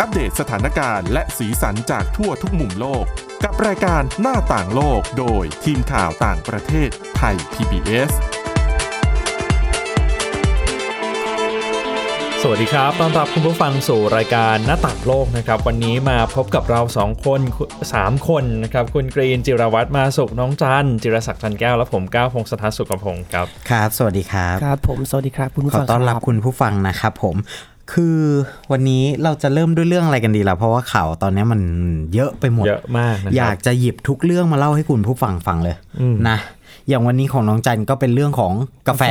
อัปเดตสถานการณ์และสีสันจากทั่วทุกมุมโลก กับรายการหน้าต่างโลกโดยทีมข่าวต่างประเทศไทย PBS สวัสดีครับ ต้อนรับคุณผู้ฟังสู่รายการหน้าต่างโลกนะครับ วันนี้มาพบกับเรา 2 คน 3 คนนะครับ คุณกรีนจิรวัตรมาสุขน้องจันจิรศักดิ์จันแก้ว และผมก้าวพงศธรสุขพงศ์ครับ ครับ สวัสดีครับ ครับผม สวัสดีครับ คุณผู้ขอฟังต้อนรับคุณผู้ฟังนะครับผม คือวันนี้เราจะเริ่มด้วยเรื่องอะไรกันดีล่ะเพราะว่าข่าวตอนนี้มันเยอะไปหมดเยอะมากนะอคยารักบจะหยิบทุกเรื่องมาเล่าให้คุณผู้ฟังฟังเลยอืมนะอย่างวันนี้ของน้องจันก็เป็นเรื่องของกาแฟ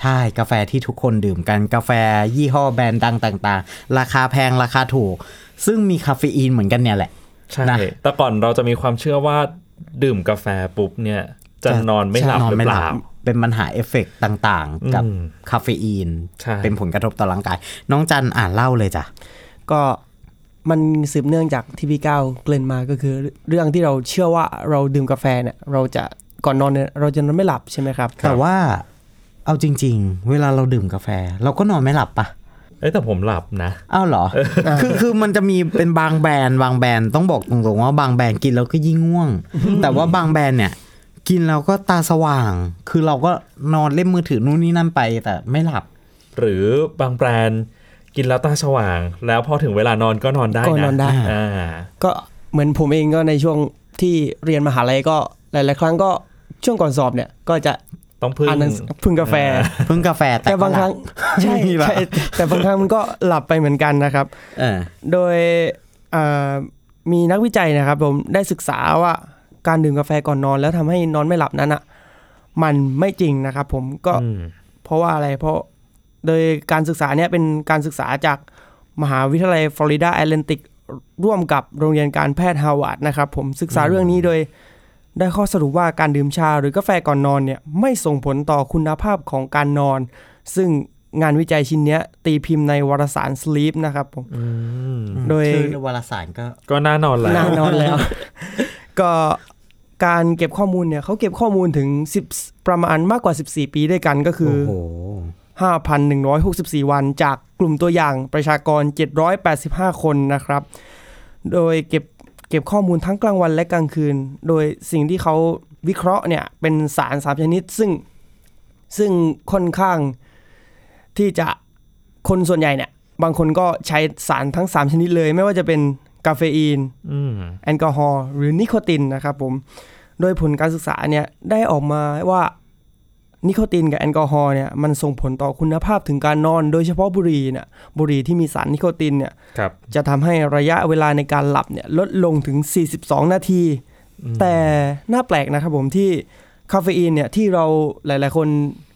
ใช่กาแฟที่ทุกคนดื่มกันกาแฟ ยี่ห้อแบรนด์ดังต่าง ๆ ราคาแพงราคาถูก ซึ่งมีคาเฟอีนเหมือนกันเนี่ยแหละใช่นะแต่ก่อนเราจะมีความเชื่อว่าดื่มกาแฟปุ๊บเนี่ยจะนอนไม่หลับจะนอนหรือไม่เปหลัล่าบ เป็นปัญหาเอฟเฟกต์ต่างๆ กับอืมคาเฟอีนใช่เป็นผลกระทบต่อร่างกาย น้องจันอ่านเล่าเลยจ้ะ ก็มันสืบเนื่องจากที่พี่ก้าวเกริ่นมาก็คือเรื่องที่เราเชื่อว่าเราดื่มกาแฟเนี่ยเราจะก่อนนอนเนี่ยเราจะนอนไม่หลับใช่ไหมครับ แต่ว่เอาจริง ๆ เวลาเราดื่มกาแฟ เราก็นอนไม่หลับปะเอ้ยแต่ผมหลับนะ อ้าวเหรอ คือคือมันจะมีเป็นบางแบรนด์บางแบรนด์ต้องบอกตรงๆว่าบางแบรนด์กินแล้วก็ยิ่งง่วง แต่ว่าบางแบรนด์เนี่ย กินแล้วก็ตาสว่าง คือเราก็นอนเล่นมือถือนู่นนี่นั่นไปแต่ไม่หลับ หรือบางแบรนด์กินแล้วตาสว่าง แล้วพอถึงเวลานอนก็นอนได้นะก็นอนได้อ่าก็เหมือนผมเองก็ในช่วงที่เรียนมหาลัยก็หลาย ๆ ครั้งก็ช่วงก่อนสอบเนี่ยก็จะต้องพึ่งอ่านหนังสือพึ่งกาแฟเพิ่งกาแฟแต่แต่บางครั้งก็หลัใช่มีปะใช่แต่บางครั้งมันก็หลับไปเหมือนกันนะครับเออโดยเอ่อมีนักวิจัยนะครับผมได้ศึกษาว่า การดื่มกาแฟก่อนนอน แล้วทำให้นอนไม่หลับนั้นอะ มันไม่จริงนะครับผมก็อืมเพราะว่าอะไรเพราะโดยการศึกษาเนี่ยเป็นการศึกษาจากมหาวิทยาลัยฟลอริดาแอตแลนติกร่วมกับโรงเรียนการแพทย์ฮาวาดนะครับผมศึกษาเรื่องนี้โดยได้ข้อสรุปว่าการดื่มชาหรือกาแฟก่อนนอนเนี่ยไม่ส่งผลต่อคุณภาพของการนอน ซึ่งงานวิจัยชิ้นเนี้ยตีพิมพ์ในวารสาร Sleep นะครับผมอืมโดยคือวารสารก็ก็น่านอนแล้วน่านอนแล้ว ก็ การเก็บข้อมูลเนี่ยเขาเก็บข้อมูลถึง 10 ประมาณมากกว่า 14 ปีด้วยกันก็คือโอ้โห5,164 วันจากกลุ่มตัวอย่างประชากร 785 คนนะครับ โดยเก็บเก็บข้อมูลทั้งกลางวันและกลางคืน โดยสิ่งที่เขาวิเคราะห์เนี่ยเป็นสารสามชนิดซึ่งซึ่งค่อนข้างที่จะคนส่วนใหญ่เนี่ยบางคนก็ใช้สารทั้ง 3 ชนิดเลย ไม่ว่าจะเป็น กาเฟอีนอืมแอลกอฮอล์หรือนิโคตินนะครับผม โดยผลการศึกษาเนี่ยได้ออกมาว่านิโคตินกับแอลกอฮอล์เนี่ยมันส่งผลต่อคุณภาพถึงการนอน โดยเฉพาะบุหรี่เนี่ยบุหรี่ที่มีสารนิโคตินเนี่ยครับจะทำให้ระยะเวลาในการหลับเนี่ยลดลงถึง 42 นาที แต่น่าแปลกนะครับผมที่คาเฟอีนเนี่ยที่เราหลาย ๆ คน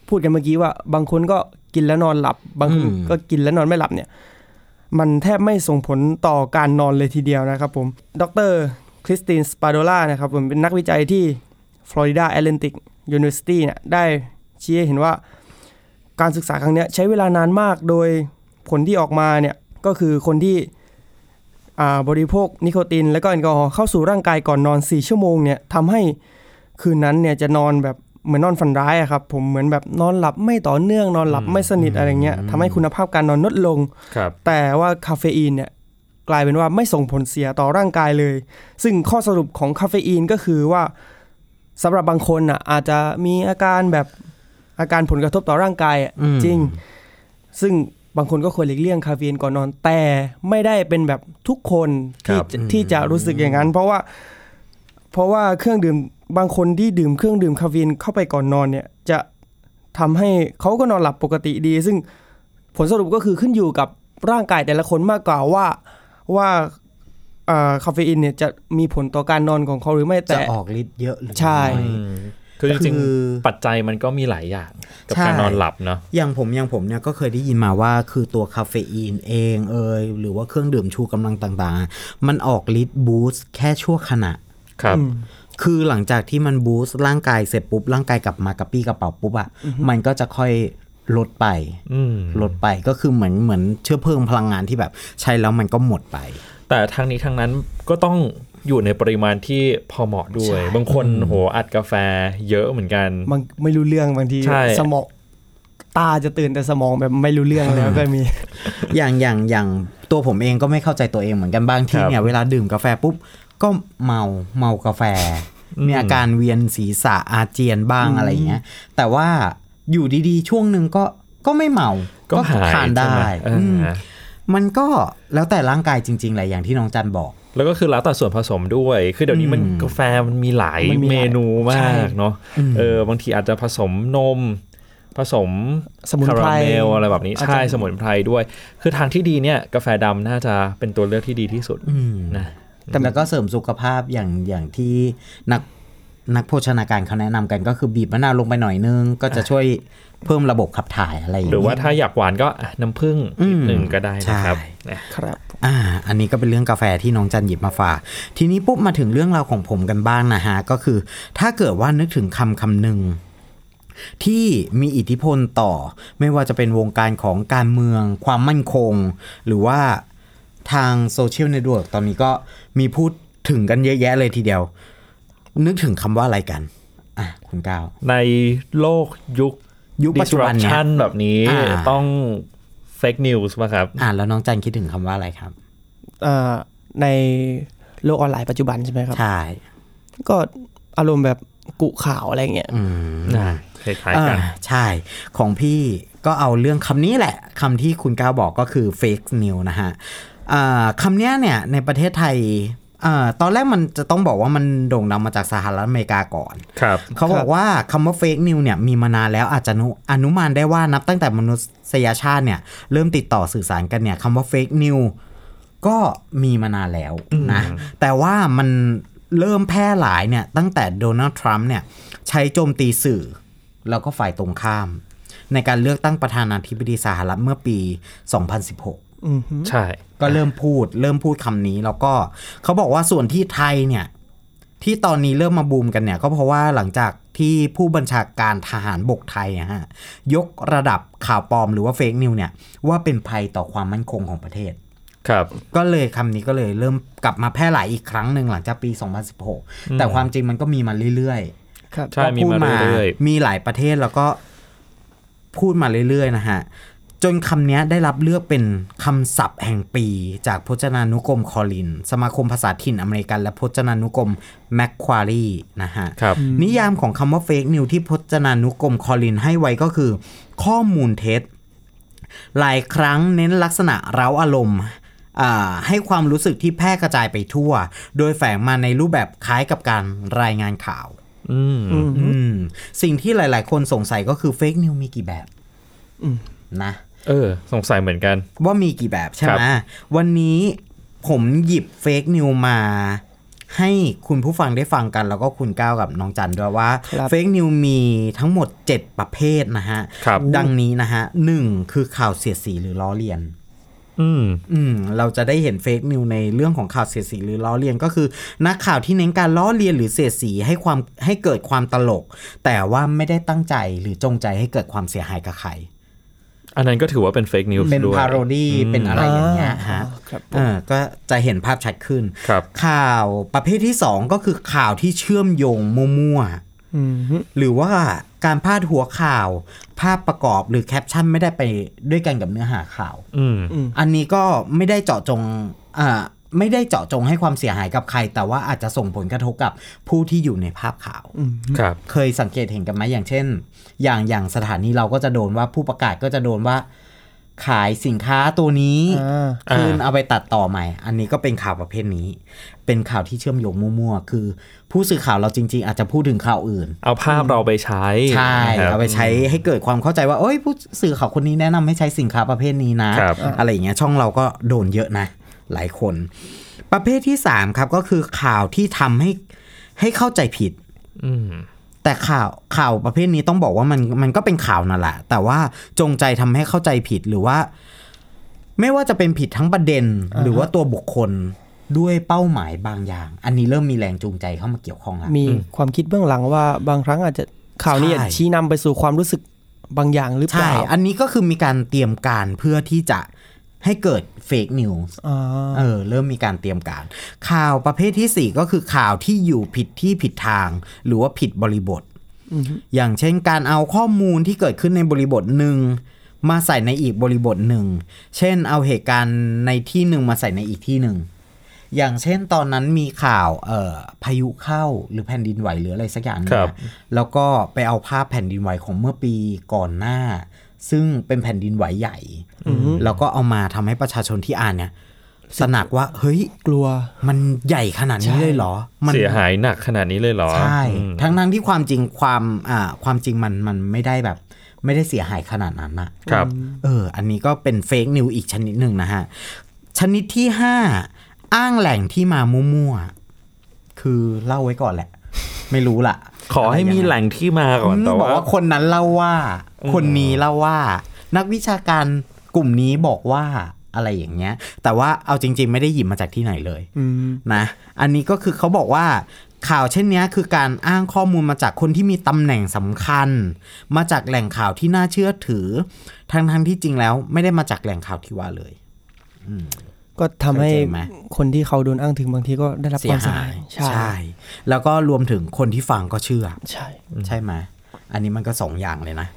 พูดกันเมื่อกี้ว่า บางคนก็กินแล้วนอนหลับบางคนอืมก็กินแล้วนอนไม่หลับเนี่ย มันแทบไม่ส่งผลต่อการนอนเลยทีเดียวนะครับผม ดรคริสตินสปาโดล่านะครับผมเป็นนักวิจัยที่ Florida Atlantic University เนี่ยได้ชี้ให้เห็นว่า การศึกษาครั้งนี้ใช้เวลานานมากโดยผลที่ออกมาเนี่ยก็คือคนที่บริโภคนิโคติน และก็แอลกอฮอล์เข้าสู่ร่างกายก่อนนอน 4 ชั่วโมงเนี่ยทำให้คืนนั้นเนี่ยจะนอนแบบ เหมือนนอนฝันร้ายอะครับผมเหมือนแบบนอนหลับไม่ต่อเนื่องนอนหลับไม่สนิทอะไรเงี้ยทำให้คุณภาพการนอนลดลงครับแต่ว่าคาเฟอีนเนี่ยกลายเป็นว่าไม่ส่งผลเสียต่อร่างกายเลย ซึ่งข้อสรุปของคาเฟอีนก็คือว่าสำหรับบางคนอะอาจจะมีอาการแบบอาการผลกระทบต่อร่างกายอะอืมจริง ซึ่งบางคนก็ควรหลีกเลี่ยงคาเฟอีนก่อนนอนแต่ไม่ได้เป็นแบบทุกคนที่ครับจะที่จะรู้สึกอย่างนั้น เพราะว่าเพ ราะว่าเครื่องดื่มบางคนที่ดื่มเครื่องดื่มคาเฟอีนเข้าไปก่อนนอนเนี่ยจะทำให้เขาก็นอนหลับปกติดี ซึ่งผลสรุปก็คือขึ้นอยู่กับร่างกายแต่ละคนมากกว่าว่าว่าอ่าคาเฟอีนเนี่ยจะมีผลต่อการนอนของเขาหรือไม่จะแต่ออกฤทธิ์เยอะหรือใช่น้อยอืมคือจริงคือๆปัจจัยมันก็มีหลายอย่างกับใช่การนอนหลับเนาะอย่างผมอย่างผมเนี่ยก็เคยได้ยินมาว่าคือตัวคาเฟอีนเองเอยหรือว่าเครื่องดื่มชูกำลังต่างๆ มันออกฤทธิ์บูสต์แค่ชั่วขณะ ครับคือหลังจากที่มันบูสต์ร่างกายเสร็จปุ๊บ ร่างกายกลับมากระปี้กระเป๋าปุ๊บอะมันก็จะค่อยลดไปอืมลดไปก็คือเหมือนเหมือนเชื้อเพลิงพลังงานที่แบบ ใช้แล้วมันก็หมดไป แต่ทางนี้ทางนั้นก็ต้องอยู่ในปริมาณที่พอเหมาะด้วย บางคนโหอัดกาแฟเยอะเหมือนกันบางไม่รู้เรื่องบางทีใช่สมองตาจะตื่นแต่สมองแบบไม่รู้เรื่องแล้วก็มี อย่างอย่างอย่างตัวผมเองก็ไม่เข้าใจตัวเองเหมือนกันบางทีครับเนี่ยเวลาดื่มกาแฟปุ๊บ ก็เมาเมากาแฟอืมมีอาการเวียนศีรษะอาเจียนบ้างอะไรอย่างเงี้ย แต่ว่าอยู่ดีๆ ช่วงหนึ่งก็ก็ไม่เมา ก็หายทานได้ใช่ไหมเอออือมมันก็แล้วแต่ร่างกายจริงๆแหละอย่างที่น้องจันบอก แล้วก็คือแล้วแต่ส่วนผสมด้วย คือเดี๋ยวนี้มันอืมกาแฟมันมีหลายมันมีหลายเมนูมาใช่กเนาะอืมเออบางทีอาจจะผสมนม ผสมสมุนคาไพรราเมลอะไรแบบนี้อาจจะใช่สมุนไพรด้วย คือทางที่ดีเนี่ยกาแฟดำน่าจะเป็นตัวเลือกที่ดีที่สุดอืมนะ แต่แล้วก็เสริมสุขภาพอย่างอย่างที่นักนักโภชนาการเขาแนะนำกันก็คือบีบมะนาวลงไปหน่อยนึง ก็จะช่วยเพิ่มระบบขับถ่ายอะไรอย่างหรือว่าเงี้ยถ้าอยากหวานก็อะน้ำผึ้งนิดหนึ่งก็ได้นะครับใช่นะครับอ่าอันนี้ก็เป็นเรื่องกาแฟที่น้องจันหยิบมาฝากทีนี้ปุ๊บมาถึงเรื่องราวของผมกันบ้างนะฮะ ก็คือ ถ้าเกิดว่านึกถึงคำคำหนึ่งที่มีอิทธิพลต่อ ไม่ว่าจะเป็นวงการของการเมือง ความมั่นคง หรือว่าทาง social network ตอนนี้ก็ มีพูดถึงกันเยอะแยะเลยทีเดียว นึกถึงคำว่าอะไรกันอะคุณก้าวในโลกยุคยุคปัจจุบันเนี่ย disruption แบบนี้อ่าต้อง fake news ป่ะครับ อะแล้วน้องจันคิดถึงคำว่าอะไรครับเอ่อในโลกออนไลน์ปัจจุบันใช่ไหมครับ ใช่ ก็อารมณ์แบบกุข่าวอะไรเงี้ยอืมนะคล้ายๆกันอ่าใช่ ของพี่ก็เอาเรื่องคำนี้แหละคำที่คุณก้าวบอกก็คือ fake news นะฮะอ่า คำเนี้ยเนี่ยในประเทศไทยอ่าตอนแรกมันจะต้องบอกว่ามันโด่งดังมาจากสหรัฐอเมริกาก่อน ครับเขาบอกว่าคำว่า fake news เนี่ยมีมานานแล้วอาจจะนุอนุมานได้ว่านับตั้งแต่มนุษยชาติเนี่ยเริ่มติดต่อสื่อสารกันเนี่ยคำว่า fake news ก็มีมานานแล้วนะแต่ว่ามันเริ่มแพร่หลายเนี่ยตั้งแต่โดนัลด์ทรัมป์เนี่ยใช้โจมตีสื่อ แล้วก็ฝ่ายตรงข้าม ในการเลือกตั้งประธานาธิบดีสหรัฐเมื่อปี 2016อืมฮึ ใช่ ก็เริ่มพูด เริ่มพูดคำนี้แล้วก็เขาบอกว่าส่วนที่ไทยเนี่ย ที่ตอนนี้เริ่มมาบูมกันเนี่ย ก็เพราะว่าหลังจากที่ผู้บัญชาการทหารบกไทยอะฮะยกระดับข่าวปลอมหรือว่าเฟกนิวเนี่ย ว่าเป็นภัยต่อความมั่นคงของประเทศครับก็เลยคำนี้ก็เลยเริ่มกลับมาแพร่หลายอีกครั้งหนึ่งหลังจากปี 2016 แต่ความจริงมันก็มีมาเรื่อยๆครับใช่มีมาเรื่อยมีหลายประเทศแล้วก็พูดมาเรื่อยๆนะฮะ จนคำนี้ได้รับเลือกเป็นคำศัพท์แห่งปี จากพจนานุกรมคอลิน สมาคมภาษาถิ่นอเมริกัน และพจนานุกรมแมคควารีนะฮะครับนิยามของคำว่าเฟกนิวที่พจนานุกรมคอลินให้ไว้ก็คือ ข้อมูลเท็จ หลายครั้งเน้นลักษณะเร้าอารมณ์อ่าให้ความรู้สึกที่แพร่กระจายไปทั่ว โดยแฝงมาในรูปแบบคล้ายกับการรายงานข่าวอืมอืมฮึอืมสิ่งที่หลาย ๆ คนสงสัยก็คือเฟกนิวมีกี่แบบอืมนะ เออ สงสัยเหมือนกัน ว่ามีกี่แบบใช่ไหมครับวันนี้ผมหยิบเฟกนิวมาให้คุณผู้ฟังได้ฟังกัน แล้วก็คุณก้าวกับน้องจันด้วยว่าครับเฟกนิวมีทั้งหมด 7 ประเภทนะฮะครับดังนี้นะฮะหนึ่งคือข่าวเสียดสีหรือล้อเลียน อืมอืม เราจะได้เห็นเฟกนิวในเรื่องของข่าวเสียดสีหรือล้อเลียนก็คือ นักข่าวที่เน้นการล้อเลียนหรือเสียดสีให้ความให้เกิดความตลก แต่ว่าไม่ได้ตั้งใจหรือจงใจให้เกิดความเสียหายกับใคร อันนั้นก็ถือว่าเป็น fake news เป็นด้วยพาโรดี้เป็นอะไรอย่างเงี้ยฮะครับผมเออก็จะเห็นภาพชัดขึ้นครับข่าวประเภทที่ 2 ก็คือข่าวที่เชื่อมโยงมั่วอืมฮึๆหรือว่าการพาดหัวข่าว ภาพประกอบหรือแคปชั่นไม่ได้ไปด้วยกันกับเนื้อหาข่าวอืมอันนี้ก็ไม่ได้เจาะจงอ่า ไม่ได้เจาะจงให้ความเสียหายกับใคร แต่ว่าอาจจะส่งผลกระทบกับผู้ที่อยู่ในภาพข่าวครับ เคยสังเกตเห็นกันไหมอย่างเช่น อย่างอย่างสถานีเราก็จะโดนว่าผู้ประกาศก็จะโดนว่า ขายสินค้าตัวนี้อ่าคืนอ่าเอาไปตัดต่อใหม่ อันนี้ก็เป็นข่าวประเภทนี้ เป็นข่าวที่เชื่อมโยงมั่วๆคือ ผู้สื่อข่าวเราจริง ๆ อาจจะพูดถึงข่าวอื่น เอาภาพเราไปใช้ใช่นะครับเอาไปใช้ให้เกิดความเข้าใจว่าเอ้ยผู้สื่อข่าวคนนี้แนะนำให้ใช้สินค้าประเภทนี้นะครับอะไรอย่างเงี้ยช่องเราก็โดนเยอะนะ หลายคน ประเภทที่สามครับก็คือข่าวที่ทำให้ให้เข้าใจผิดอืมแต่ข่าวข่าวประเภทนี้ต้องบอกว่ามันมันก็เป็นข่าวนั่นแหละ แต่ว่าจงใจทำให้เข้าใจผิดหรือว่า ไม่ว่าจะเป็นผิดทั้งประเด็น หรือว่าตัวบุคคลด้วยเป้าหมายบางอย่าง อันนี้เริ่มมีแรงจูงใจเข้ามาเกี่ยวข้องแล้วมีความคิดเบื้องหลังว่าบางครั้งอาจจะข่าวนี้ใช่อาจชี้นำไปสู่ความรู้สึกบางอย่างหรือเปใช่ล่าอันนี้ก็คือมีการเตรียมการเพื่อที่จะ ให้เกิดเฟกนิวส์อ่าเออเริ่มมีการเตรียมการ ข่าวประเภทที่สี่ก็คือข่าวที่อยู่ผิดที่ผิดทาง หรือว่าผิดบริบท อย่างเช่นการเอาข้อมูลที่เกิดขึ้นในบริบทหนึ่งมาใส่ในอีกบริบทหนึ่ง เช่นเอาเหตุการณ์ในที่หนึ่งมาใส่ในอีกที่หนึ่ง อย่างเช่นตอนนั้นมีข่าวเอ่อพายุเข้าหรือแผ่นดินไหวหรืออะไรสักอย่างหนึงครับนะแล้วก็ไปเอาภาพแผ่นดินไหวของเมื่อปีก่อนหน้า ซึ่งเป็นแผ่นดินไหวใหญ่แล้วก็เอามาทำให้ประชาชนที่อ่านเนี่ยสนักว่าเฮ้ยกลัว มันใหญ่ขนาดนี้เลยเหรอ มันเสียหายหนักขนาดนี้เลยเหรอใช่อืมทั้งทั้งๆที่ความจริงความอ่าความจริงมันมันไม่ได้แบบ ไม่ได้เสียหายขนาดนั้นนะครับ เออ อันนี้ก็เป็นเฟกนิวอีกชนิดหนึ่งนะฮะ ชนิดที่ห้าอ้างแหล่งที่มามั่วๆคือเล่าไว้ก่อนแหละ ไม่รู้ล่ะ ขอให้มีแหล่งที่มาก่อนอืมแต่บอกว่าว่าคนนั้นเล่าว่าอืม คนนี้เล่าว่า นักวิชาการกลุ่มนี้บอกว่าอะไรอย่างเงี้ย แต่ว่าเอาจริง ๆ ไม่ได้หยิบมาจากที่ไหนเลยอืมนะ อันนี้ก็คือเขาบอกว่าข่าวเช่นเนี้ยคือการอ้างข้อมูลมาจากคนที่มีตำแหน่งสำคัญ มาจากแหล่งข่าวที่น่าเชื่อถือ ทั้งทั้งๆที่จริงแล้ว ไม่ได้มาจากแหล่งข่าวที่ว่าเลยก็ทำให้เข้าใจไหมคนที่เขาโดนอ้างถึงบางทีก็ได้รับเสีคยวามเสียหาหายยใช่ แล้วก็รวมถึงคนที่ฟังก็เชื่อ ใช่ ใช่ไหม อันนี้มันก็สองอย่างเลยนะ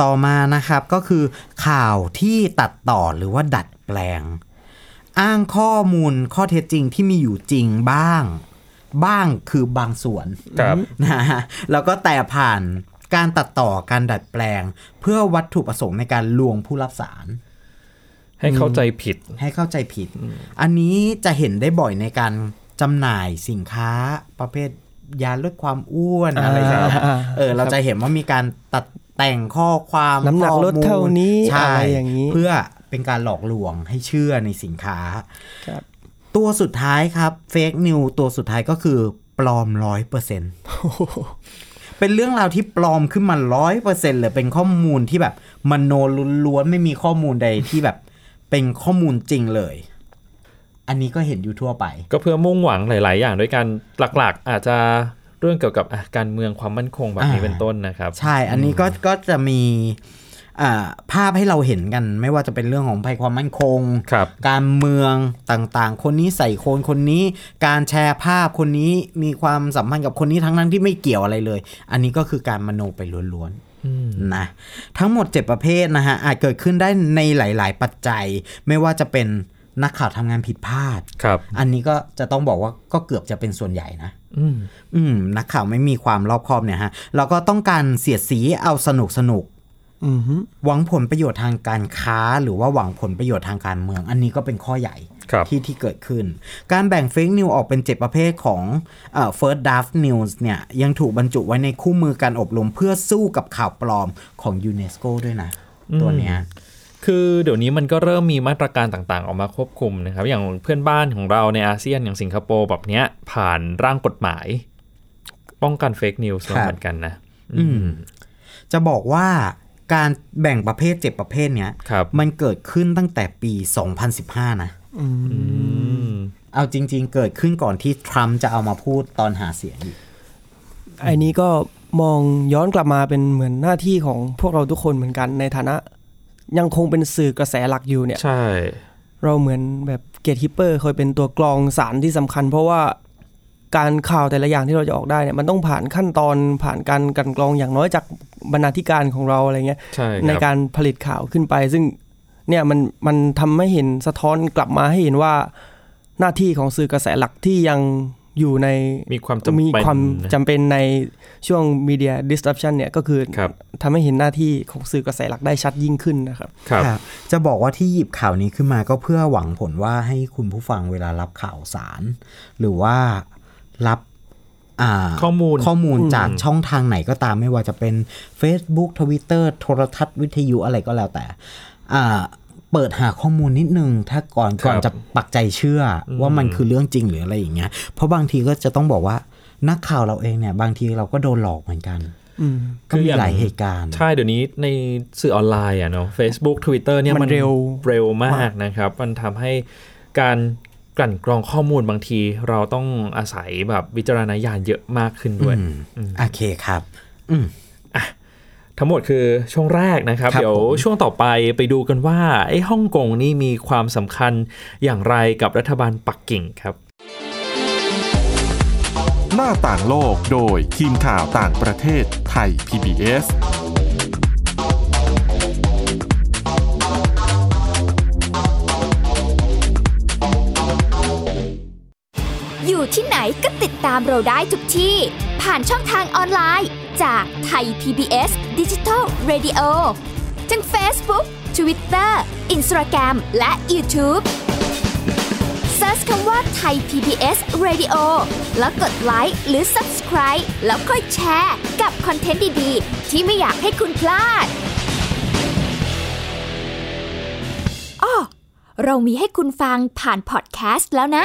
ต่อมานะครับก็คือข่าวที่ตัดต่อหรือว่าดัดแปลง อ้างข้อมูลข้อเท็จจริงที่มีอยู่จริงบ้าง บ้างคือบางส่วนครับนะฮะแล้วก็แต่ผ่านการตัดต่อการดัดแปลง เพื่อวัตถุประสงค์ในการลวงผู้รับสาร ให้เข้าใจผิด ให้เข้าใจผิด อันนี้จะเห็นได้บ่อยในการจำหน่ายสินค้าประเภท ยาลดความอ้วนอะไรอย่างเงี้ยอ่าเออเราจะเห็นว่ามีการตัดแต่งข้อความน้ำหนักลดเท่านี้ใช่อะไรอย่างนี้ เพื่อเป็นการหลอกลวงให้เชื่อในสินค้าครับตัวสุดท้ายครับเฟกนิวตัวสุดท้ายก็คือปลอมร้อยเปอร์เซ็นต์เป็นเรื่องราวที่ปลอมขึ้นมาร้อยเปอร์เซ็นต์เลยเป็นข้อมูลที่แบบมโนล้วนๆไม่มีข้อมูลใดที่แบบเป็นข้อมูลจริงเลย อันนี้ก็เห็นอยู่ทั่วไป ก็เพื่อมุ่งหวังหลาย ๆ อย่างด้วยกันหลัก ๆ อาจจะเรื่องเกี่ยวกับอะการเมืองความมั่นคงแบบนี้อ่าเป็นต้นนะครับ ใช่อันนี้ก็ก็จะมีอ่าภาพให้เราเห็นกันไม่ว่าจะเป็นเรื่องของภัยความมั่นคงครับการเมืองต่างๆ คนนี้ใส่โคนคนนี้ การแชร์ภาพคนนี้มีความสัมพันธ์กับคนนี้ทั้งนั้นที่ไม่เกี่ยวอะไรเลย อันนี้ก็คือการมโนไปล้วนๆนะทั้งหมด 7 ประเภทนะฮะอาจเกิดขึ้นได้ในหลาย ๆ ปัจจัย ไม่ว่าจะเป็น นักข่าวทำงานผิดพลาดครับ อันนี้ก็จะต้องบอกว่าก็เกือบจะเป็นส่วนใหญ่นะอืมอืมนักข่าวไม่มีความรอบคอบเนี่ยฮะแล้วก็ต้องการเสียดสีเอาสนุกสนุกอือฮึหวังผลประโยชน์ทางการค้า หรือว่าหวังผลประโยชน์ทางการเมือง อันนี้ก็เป็นข้อใหญ่ครับที่ที่เกิดขึ้น การแบ่งเฟกนิวออกเป็น7ประเภทของเอ่อ first draft news เนี่ยยังถูกบรรจุไว้ในคู่มือการอบรมเพื่อสู้กับข่าวปลอมของยูเนสโกด้วยนะ ตัวเนี้ย คือเดี๋ยวนี้มันก็เริ่มมีมาตรการต่างๆ ออกมาควบคุมนะครับ อย่างเพื่อนบ้านของเราในอาเซียนอย่างสิงคโปร์แบบเนี้ย ผ่านร่างกฎหมาย ป้องกันเฟกนิวส์ครับเหมือนกันนะอืมจะบอกว่าการแบ่งประเภท7ประเภทเนี้ยครับมันเกิดขึ้นตั้งแต่ปี 2015 นะอืมเอาจริง ๆ เกิดขึ้นก่อนที่ทรัมป์จะเอามาพูดตอนหาเสียงอีกไอ้นี้ก็มองย้อนกลับมาเป็นเหมือนหน้าที่ของพวกเราทุกคนเหมือนกันในฐานะ ยังคงเป็นสื่อกระแสหลักอยู่เนี่ย ใช่ เราเหมือนแบบ gatekeeper เคยเป็นตัวกรองสารที่สำคัญ เพราะว่าการข่าวแต่ละอย่างที่เราจะออกได้เนี่ยมันต้องผ่านขั้นตอนผ่านการกลั่นกรองอย่างน้อยจากบรรณาธิการของเราอะไรเงี้ยใช่ในครับการผลิตข่าวขึ้นไป ซึ่งเนี่ยมันมันทำให้เห็นสะท้อนกลับมาให้เห็นว่าหน้าที่ของสื่อกระแสหลักที่ยัง อยู่ในมีความจำมีเป็นความนะจำเป็นในช่วง media disruption เนี่ยก็คือครับทำให้เห็นหน้าที่ของสื่อกระแสหลักได้ชัดยิ่งขึ้นนะครับครับครับ จะบอกว่าที่หยิบข่าวนี้ขึ้นมาก็เพื่อหวังผลว่าให้คุณผู้ฟังเวลารับข่าวสาร หรือว่ารับอ่าข้อมูลข้อมูลอืมจากช่องทางไหนก็ตามไม่ว่าจะเป็น Facebook Twitter โทรทัศน์วิทยุอะไรก็แล้วแต่อ่า เปิดหาข้อมูลนิดนึง ถ้าก่อนก่อนจะปักใจเชื่ออว่ามันคือเรื่องจริงหรืออะไรอย่างเงี้ย เพราะบางทีก็จะต้องบอกว่านักข่าวเราเองเนี่ย บางทีเราก็โดนหลอกเหมือนกันอืมก็มีหลายเหตุการณ์ ใช่เดี๋ยวนี้ในสื่อออนไลน์อะเนาะ Facebook Twitter เนี่ยมันมันเร็วเร็วมากนะครับ มันทำให้การกลั่นกรองข้อมูลบางที เราต้องอาศัยแบบวิจารณญาณเยอะมากขึ้นด้วยอืมโอเคครับ อืม ทั้งหมดคือช่วงแรกนะครับรบเดี๋ยวช่วงต่อไปไปดูกันว่าไอ้ฮ่องกงนี่มีความสำคัญอย่างไรกับรัฐบาลปักกิ่งครับ หน้าต่างโลกโดยทีมข่าวต่างประเทศไทย PBS อยู่ที่ไหนก็ติดตามเราได้ทุกที่ ผ่านช่องทางออนไลน์ จากไทย PBS Digital Radio ทั้ง Facebook Twitter Instagram และ YouTube Search คำว่าไทย PBS Radio แล้วกดไลค์หรือ Subscribe แล้วค่อยแชร์ กับคอนเทนต์ดี ๆ ที่ไม่อยากให้คุณพลาดอ้อเรามีให้คุณฟังผ่านพอดแคสต์แล้วนะ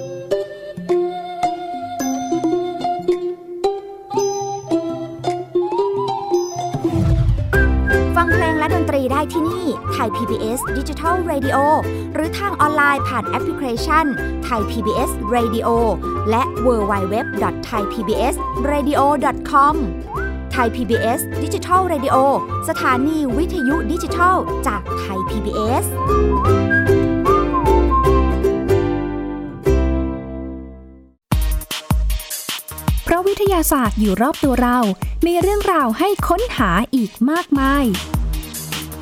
ไทย PBS Digital Radio หรือทางออนไลน์ผ่านแอปพลิเคชันไทย PBS Radio และ w w w t h a i PBS Radio com ไทย PBS Digital Radio สถานีวิทยุดิจิทัลจากไทย PBS เพราะวิทยาศาสตร์อยู่รอบตัวเรา มีเรื่องราวให้ค้นหาอีกมากมาย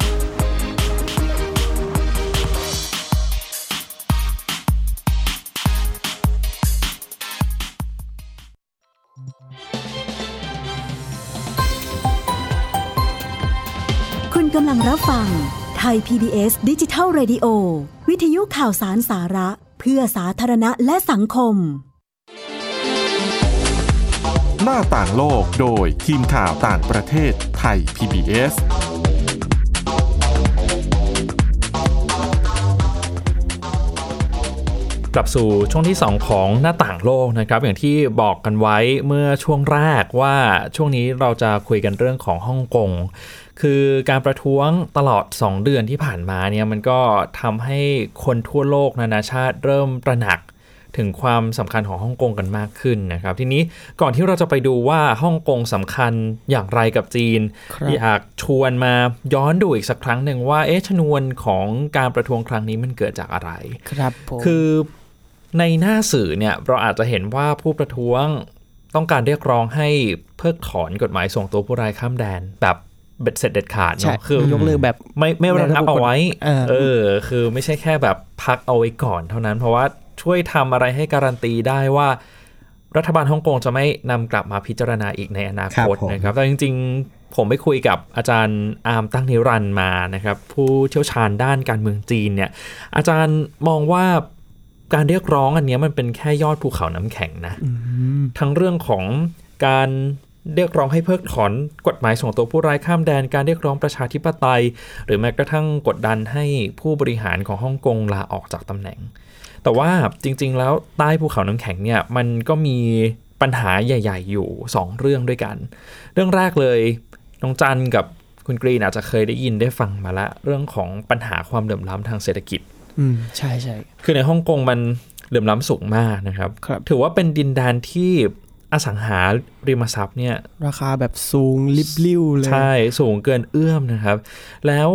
ุ รับฟังไทย PBS ดิจิทัล Radio วิทยุข่าวสารสาระ เพื่อสาธารณะและสังคม หน้าต่างโลกโดยทีมข่าวต่างประเทศไทย PBS กลับสู่ช่วงที่ 2 ของหน้าต่างโลกนะครับ อย่างที่บอกกันไว้เมื่อช่วงแรกว่าช่วงนี้เราจะคุยกันเรื่องของฮ่องกง คือการประท้วงตลอด 2 เดือนที่ผ่านมาเนี่ยมันก็ทำให้คนทั่วโลกนานาชาติเริ่มตระหนักถึงความสำคัญของฮ่องกงกันมากขึ้นนะครับ ทีนี้ก่อนที่เราจะไปดูว่าฮ่องกงสำคัญอย่างไรกับจีนครับอยากชวนมาย้อนดูอีกสักครั้งหนึ่งว่าเอ๊ะชนวนของการประท้วงครั้งนี้มันเกิดจากอะไร ครับผมคือในหน้าสื่อเนี่ยเราอาจจะเห็นว่าผู้ประท้วงต้องการเรียกร้องให้เพิกถอนกฎหมายส่งตัวผู้ร้ายข้ามแดนแบบ เบ็ดเสร็จเด็ดขาดใช่เนาะคือยกเลิกแบบไม่ไม่ระงับเอาไว้เออเออ คือไม่ใช่แค่แบบพักเอาไว้ก่อนเท่านั้น เพราะว่าช่วยทำอะไรให้การันตีได้ว่า รัฐบาลฮ่องกงจะไม่นำกลับมาพิจารณาอีกในอนาคตครับผมนะครับแต่จริง ๆ ผมไปคุยกับอาจารย์อาร์มตั้งนิรันดร์มานะครับ ผู้เชี่ยวชาญด้านการเมืองจีนเนี่ย อาจารย์มองว่าการเรียกร้องอันเนี้ยมันเป็นแค่ยอดภูเขาน้ำแข็งนะทั้งเรื่องของการ เรียกร้องให้เพิกถอนกฎหมายส่งตัวผู้ร้ายข้ามแดนการเรียกร้องประชาธิปไตย หรือแม้กระทั่งกดดันให้ผู้บริหารของฮ่องกงลาออกจากตำแหน่ง แต่ว่าจริง ๆ แล้วใต้ภูเขาน้ำแข็งเนี่ยมันก็มีปัญหาใหญ่ ๆ อยู่ 2 เรื่องด้วยกัน เรื่องแรกเลยน้องจันกับคุณกรีนอาจจะเคยได้ยินได้ฟังมาละ เรื่องของปัญหาความเหลื่อมล้ำทางเศรษฐกิจ อืมใช่ใช่คือในฮ่องกงมันเหลื่อมล้ำสูงมากนะครับครับถือว่าเป็นดินแดนที่ อสังหาริมทรัพย์เนี่ยราคาแบบสูงลิบลิ่วเลย ใช่ สูงเกินเอื้อมนะครับ แล้ว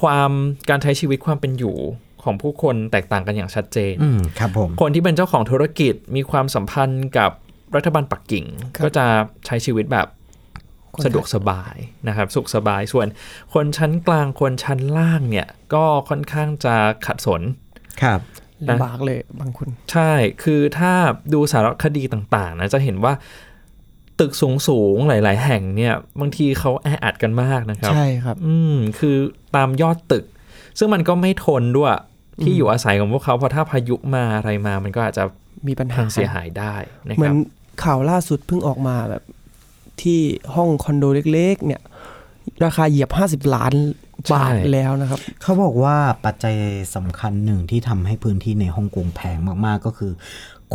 ความการใช้ชีวิตความเป็นอยู่ของผู้คนแตกต่างกันอย่างชัดเจนอืมครับผมคนที่เป็นเจ้าของธุรกิจมีความสัมพันธ์กับรัฐบาลปักกิ่งครับก็จะใช้ชีวิตแบบคนไทยสะดวกสบายนะครับ สุขสบายส่วนคนชั้นกลางคนชั้นล่างเนี่ย ก็ค่อนข้างจะขัดสนครับนะ ลำบากเลยบางคน ใช่คือถ้าดูสารคดีต่างๆ นะจะเห็นว่า ตึกสูงๆหลาย ๆ แห่งเนี่ย บางทีเขาแออัดกันมากนะครับ ใช่ครับ อืมคือตามยอดตึก ซึ่งมันก็ไม่ทนด้วยที่อยู่อาศัยของพวกเขาเพราะถ้าพายุมาอะไรมา มันก็อาจจะมีปัญหาพังเสียหายได้นะเหมืคอรันบข่าวล่าสุดเพิ่งออกมาแบบที่ห้องคอนโดเล็ก ๆ เนี่ย ราคาเหยียบ50ล้าน บาทใช่แล้วนะครับ เขาบอกว่าปัจจัยสำคัญหนึ่งที่ทำให้พื้นที่ในฮ่องกงแพงมากๆก็คือ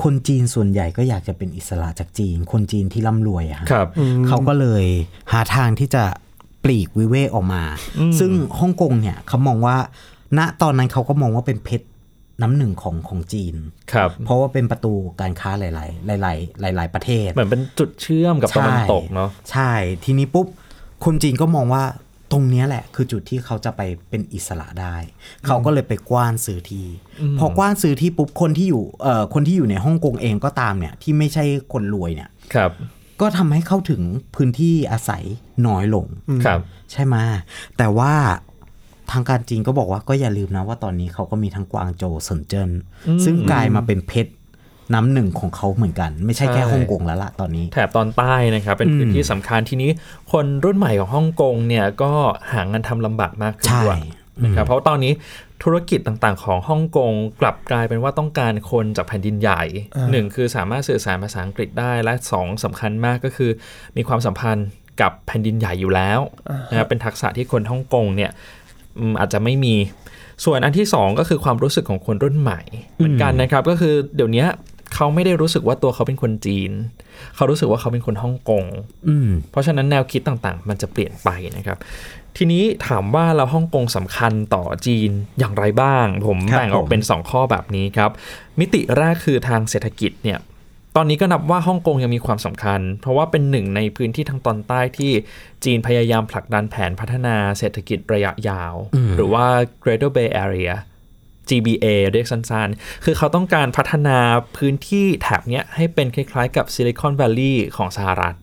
คนจีนส่วนใหญ่ก็อยากจะเป็นอิสระจากจีน คนจีนที่ร่ำรวยอะฮะครับเขาก็เลยหาทางที่จะปลีกวิเวกออกมา ซึ่งฮ่องกงเนี่ยเขามองว่า ณตอนนั้นเขาก็มองว่าเป็นเพชรน้ำหนึ่งของของจีนครับเพราะว่าเป็นประตูการค้าหลาย ๆ หลาย ๆ หลาย ๆ ประเทศ เหมือนเป็นจุดเชื่อมกับตะวันตกเนาะใช่ ทีนี้ปุ๊บคนจีนก็มองว่า ตรงเนี้ยแหละคือจุดที่เขาจะไปเป็นอิสระได้ เขาก็เลยไปกว้านซื้อที่พอกว้านซื้อที่ปุ๊บคนที่อยู่เอ่อคนที่อยู่ในฮ่องกงเองก็ตามเนี่ยที่ไม่ใช่คนรวยเนี่ยครับ ก็ทำให้เข้าถึงพื้นที่อาศัยน้อยลงครับ ใช่ไหมแต่ว่าทางการจีนก็บอกว่าก็อย่าลืมนะว่าตอนนี้เขาก็มีทั้งกวางโจวเซินเจิ้นซึ่งกลายมาเป็นเพชร น้ำหนึ่งของเขาเหมือนกัน ไม่ใช่แค่ใช่ฮ่องกงแล้วล่ะตอนนี้ แถบตอนใต้นะครับเป็นอืมพื้นที่สำคัญทีนี้ คนรุ่นใหม่ของฮ่องกงเนี่ยก็หางานทำลำบากมากขึ้นใช่ด้วยนะครับเพราะตอนนี้ธุรกิจต่างๆ ของฮ่องกงกลับกลายเป็นว่าต้องการคนจากแผ่นดินใหญ่หนึ่งคือสามารถสื่อสารภาษาอังกฤษได้และสองสำคัญมากก็คือ มีความสัมพันธ์กับแผ่นดินใหญ่อยู่แล้วนะครับเป็นทักษะที่คนฮ่องกงเนี่ยอืมอาจจะไม่มีส่วนอันที่สองก็คือความรู้สึกของคนรุ่นใหม่ เหมือนกันนะครับก็คือเดี๋ยวนี้ เขาไม่ได้รู้สึกว่าตัวเขาเป็นคนจีน เขารู้สึกว่าเขาเป็นคนฮ่องกงอืมเพราะฉะนั้นแนวคิดต่างๆ มันจะเปลี่ยนไปนะครับ ทีนี้ถามว่าเราฮ่องกงสำคัญต่อจีนอย่างไรบ้าง ผมครับแบ่งออกผมเป็น 2 ข้อแบบนี้ครับ มิติแรกคือทางเศรษฐกิจเนี่ยตอนนี้ก็นับว่าฮ่องกงยังมีความสำคัญ เพราะว่าเป็นหนึ่งในพื้นที่ทางตอนใต้ที่จีนพยายามผลักดันแผนพัฒนาเศรษฐกิจระยะยาว หรือว่า Greater Bay Area GBA เรียกสั้นๆ คือเขาต้องการพัฒนาพื้นที่แถบเนี้ยให้เป็นคล้ายๆกับ Silicon Valley ของสหรัฐ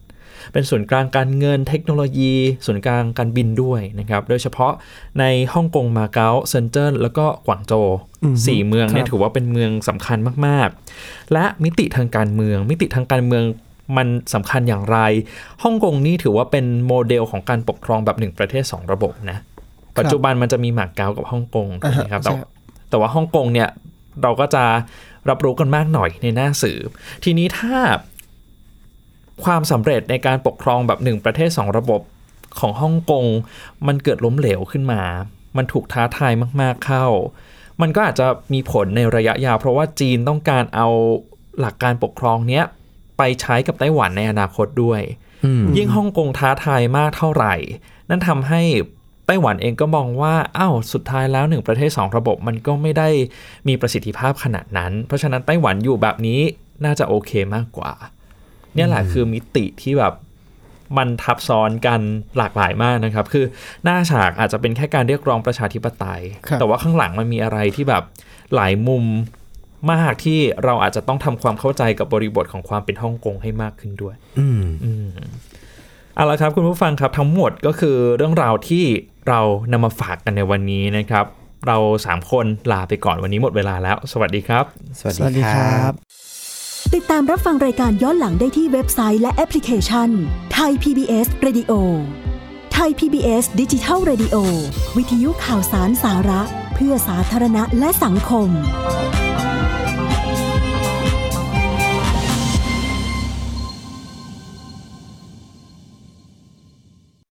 เป็นศูนย์กลางการเงินเทคโนโลยี ศูนย์กลางการบินด้วยนะครับ โดยเฉพาะในฮ่องกง มาเก๊า เซินเจิ้น แล้วก็กวางโจวสี่เมืองเนี่ยครับถือว่าเป็นเมืองสำคัญมากๆ และมิติทางการเมือง มิติทางการเมืองมันสำคัญอย่างไร ฮ่องกงนี่ถือว่าเป็นโมเดลของการปกครองแบบหนึ่งประเทศสองระบบนะ ปัจจุบันมันจะมีหมากเก๊ากับฮ่องกงถูกไหมครับ แต่ใช่ครับแต่ว่าฮ่องกงเนี่ยเราก็จะรับรู้กันมากหน่อยในหน้าสื่อ ทีนี้ถ้าความสำเร็จในการปกครองแบบหนึ่งประเทศสองระบบของฮ่องกงมันเกิดล้มเหลวขึ้นมา มันถูกท้าทายมากๆเข้า มันก็อาจจะมีผลในระยะยาว เพราะว่าจีนต้องการเอาหลักการปกครองเนี้ยไปใช้กับไต้หวันในอนาคตด้วยอืมยิ่งฮ่องกงท้าทายมากเท่าไหร่ นั่นทำให้ ไต้หวันเองก็มองว่าอ้าวสุดท้ายแล้วหนึ่งประเทศสองระบบมันก็ไม่ได้มีประสิทธิภาพขนาดนั้น เพราะฉะนั้นไต้หวันอยู่แบบนี้น่าจะโอเคมากกว่า เนี่ยแหละคือมิติที่แบบมันทับซ้อนกันหลากหลายมากนะครับ คือหน้าฉากอาจจะเป็นแค่การเรียกร้องประชาธิปไตยครับแต่ว่าข้างหลังมันมีอะไรที่แบบหลายมุมมากที่เราอาจจะต้องทำความเข้าใจกับบริบทของความเป็นฮ่องกงให้มากขึ้นด้วย อืมอืมเอาละครับคุณผู้ฟังครับทั้งหมดก็คือเรื่องราวที่ เรานำมาฝากกันในวันนี้นะครับ เราสามคนลาไปก่อนวันนี้หมดเวลาแล้ว สวัสดีครับ สวัสสวัสดีดีคครัรับบติดตามรับฟังรายการย้อนหลังได้ที่เว็บไซต์และแอปพลิเคชันไทย PBS Radio ไทย PBS ดิจิทัล Radio วิทยุข่าวสารสาระ เพื่อสาธารณะและสังคม